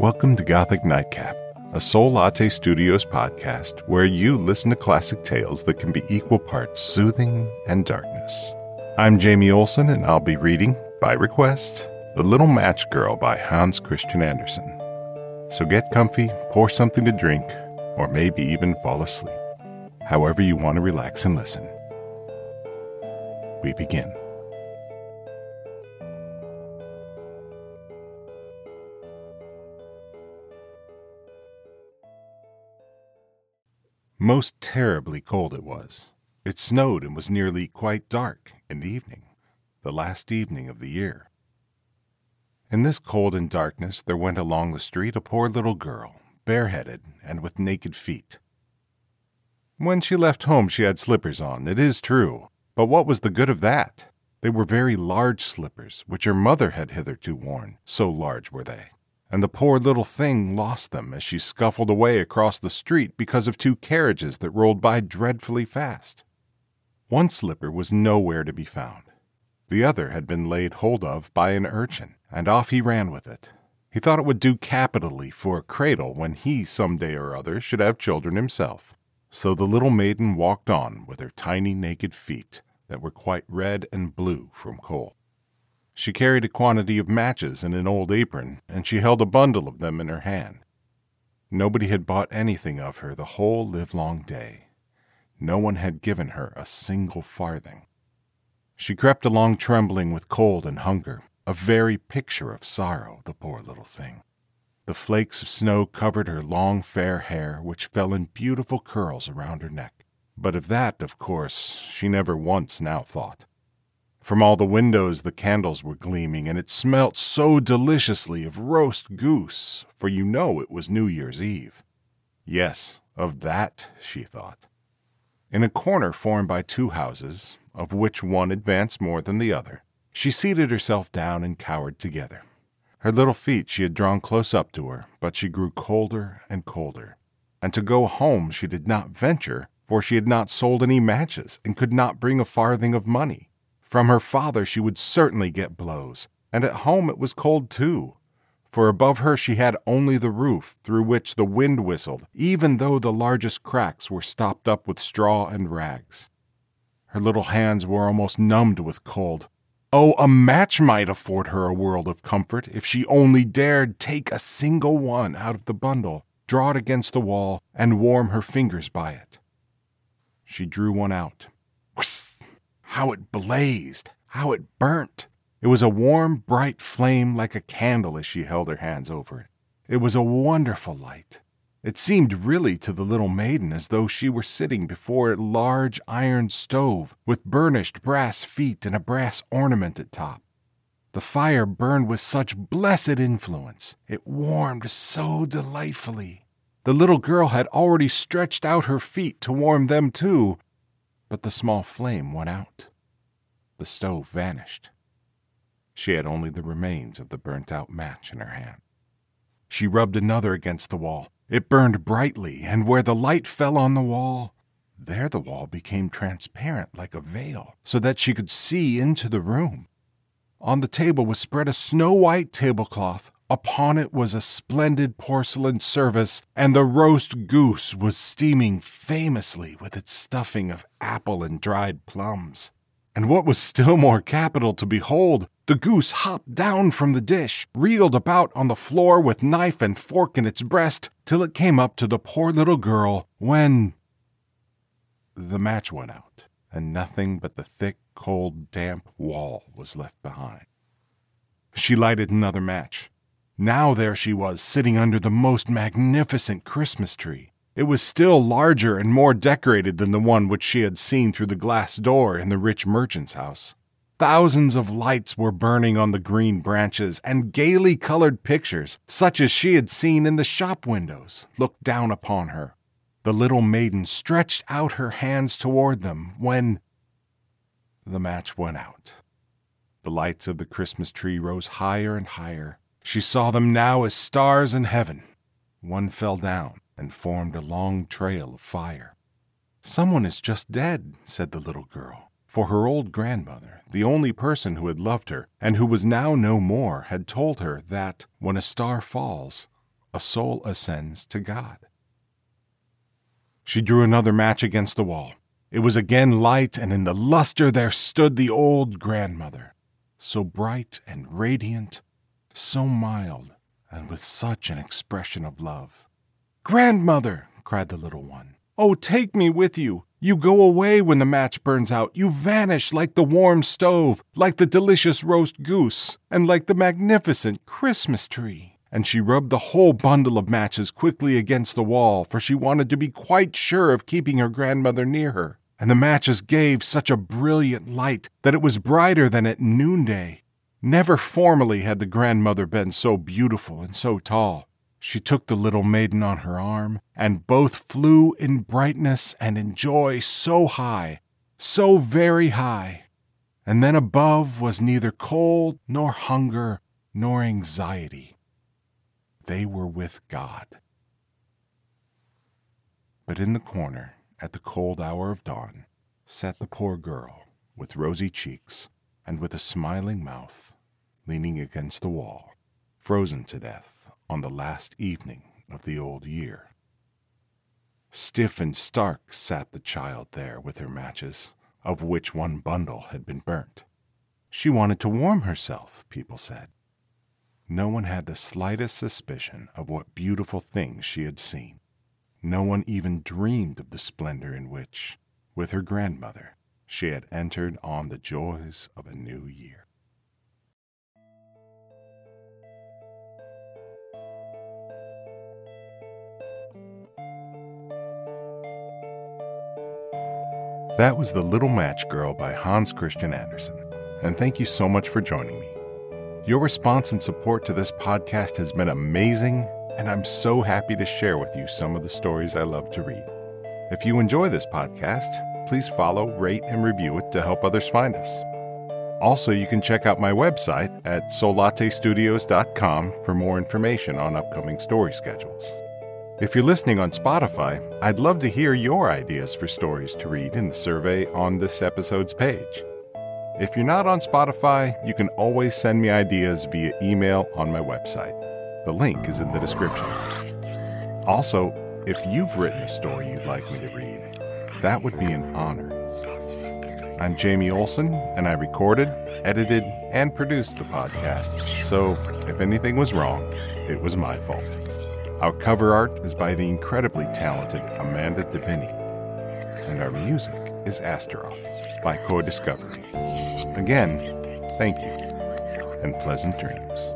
Welcome to Gothic Nightcap, a Soullatte Studios podcast where you listen to classic tales that can be equal parts soothing and darkness. I'm Jamie Olson, and I'll be reading, by request, The Little Match Girl by Hans Christian Andersen. So get comfy, pour something to drink, or maybe even fall asleep. However, you want to relax and listen. We begin. Most terribly cold it was. It snowed and was nearly quite dark in the evening, the last evening of the year. In this cold and darkness there went along the street a poor little girl, bareheaded and with naked feet. When she left home she had slippers on, it is true, but what was the good of that? They were very large slippers, which her mother had hitherto worn, so large were they and the poor little thing lost them as she scuffled away across the street because of two carriages that rolled by dreadfully fast. One slipper was nowhere to be found. The other had been laid hold of by an urchin, and off he ran with it. He thought it would do capitally for a cradle when he some day or other should have children himself. So the little maiden walked on with her tiny naked feet that were quite red and blue from cold. She carried a quantity of matches in an old apron, and she held a bundle of them in her hand. Nobody had bought anything of her the whole livelong day. No one had given her a single farthing. She crept along trembling with cold and hunger, a very picture of sorrow, the poor little thing. The flakes of snow covered her long fair hair, which fell in beautiful curls around her neck. But of that, of course, she never once now thought. From all the windows the candles were gleaming, and it smelt so deliciously of roast goose, for you know it was New Year's Eve. Yes, of that she thought. In a corner formed by two houses, of which one advanced more than the other, she seated herself down and cowered together. Her little feet she had drawn close up to her, but she grew colder and colder. And to go home she did not venture, for she had not sold any matches and could not bring a farthing of money. From her father she would certainly get blows, and at home it was cold too. For above her she had only the roof, through which the wind whistled, even though the largest cracks were stopped up with straw and rags. Her little hands were almost numbed with cold. Oh, a match might afford her a world of comfort if she only dared take a single one out of the bundle, draw it against the wall, and warm her fingers by it. She drew one out. Whoosh! How it blazed! How it burnt! It was a warm, bright flame like a candle as she held her hands over it. It was a wonderful light. It seemed really to the little maiden as though she were sitting before a large iron stove with burnished brass feet and a brass ornament at top. The fire burned with such blessed influence. It warmed so delightfully. The little girl had already stretched out her feet to warm them too, but the small flame went out. The stove vanished. She had only the remains of the burnt out match in her hand. She rubbed another against the wall. It burned brightly, and where the light fell on the wall, there the wall became transparent like a veil, so that she could see into the room. On the table was spread a snow white tablecloth. Upon it was a splendid porcelain service, and the roast goose was steaming famously with its stuffing of apple and dried plums. And what was still more capital to behold, the goose hopped down from the dish, reeled about on the floor with knife and fork in its breast, till it came up to the poor little girl, when the match went out, and nothing but the thick, cold, damp wall was left behind. She lighted another match. Now there she was, sitting under the most magnificent Christmas tree. It was still larger and more decorated than the one which she had seen through the glass door in the rich merchant's house. Thousands of lights were burning on the green branches, and gaily colored pictures, such as she had seen in the shop windows, looked down upon her. The little maiden stretched out her hands toward them when the match went out. The lights of the Christmas tree rose higher and higher, she saw them now as stars in heaven. One fell down and formed a long trail of fire. Someone is just dead, said the little girl, for her old grandmother, the only person who had loved her, and who was now no more, had told her that when a star falls, a soul ascends to God. She drew another match against the wall. It was again light, and in the luster there stood the old grandmother, so bright and radiant, so mild, and with such an expression of love. Grandmother, cried the little one, oh, take me with you. You go away when the match burns out. You vanish like the warm stove, like the delicious roast goose, and like the magnificent Christmas tree. And she rubbed the whole bundle of matches quickly against the wall, for she wanted to be quite sure of keeping her grandmother near her. And the matches gave such a brilliant light that it was brighter than at noonday. Never formerly had the grandmother been so beautiful and so tall. She took the little maiden on her arm, and both flew in brightness and in joy so high, so very high. And then above was neither cold, nor hunger, nor anxiety. They were with God. But in the corner, at the cold hour of dawn, sat the poor girl, with rosy cheeks and with a smiling mouth, leaning against the wall, frozen to death on the last evening of the old year. Stiff and stark sat the child there with her matches, of which one bundle had been burnt. She wanted to warm herself, people said. No one had the slightest suspicion of what beautiful things she had seen. No one even dreamed of the splendor in which, with her grandmother, she had entered on the joys of a new year. That was The Little Match Girl by Hans Christian Andersen, and thank you so much for joining me. Your response and support to this podcast has been amazing, and I'm so happy to share with you some of the stories I love to read. If you enjoy this podcast, please follow, rate, and review it to help others find us. Also, you can check out my website at soullattestudios.com for more information on upcoming story schedules. If you're listening on Spotify, I'd love to hear your ideas for stories to read in the survey on this episode's page. If you're not on Spotify, you can always send me ideas via email on my website. The link is in the description. Also, if you've written a story you'd like me to read, that would be an honor. I'm Jamie Olson, and I recorded, edited, and produced the podcast, so if anything was wrong, it was my fault. Our cover art is by the incredibly talented Amanda DeViney, and our music is Astaroth by Koi-discovery. Again, thank you, and pleasant dreams.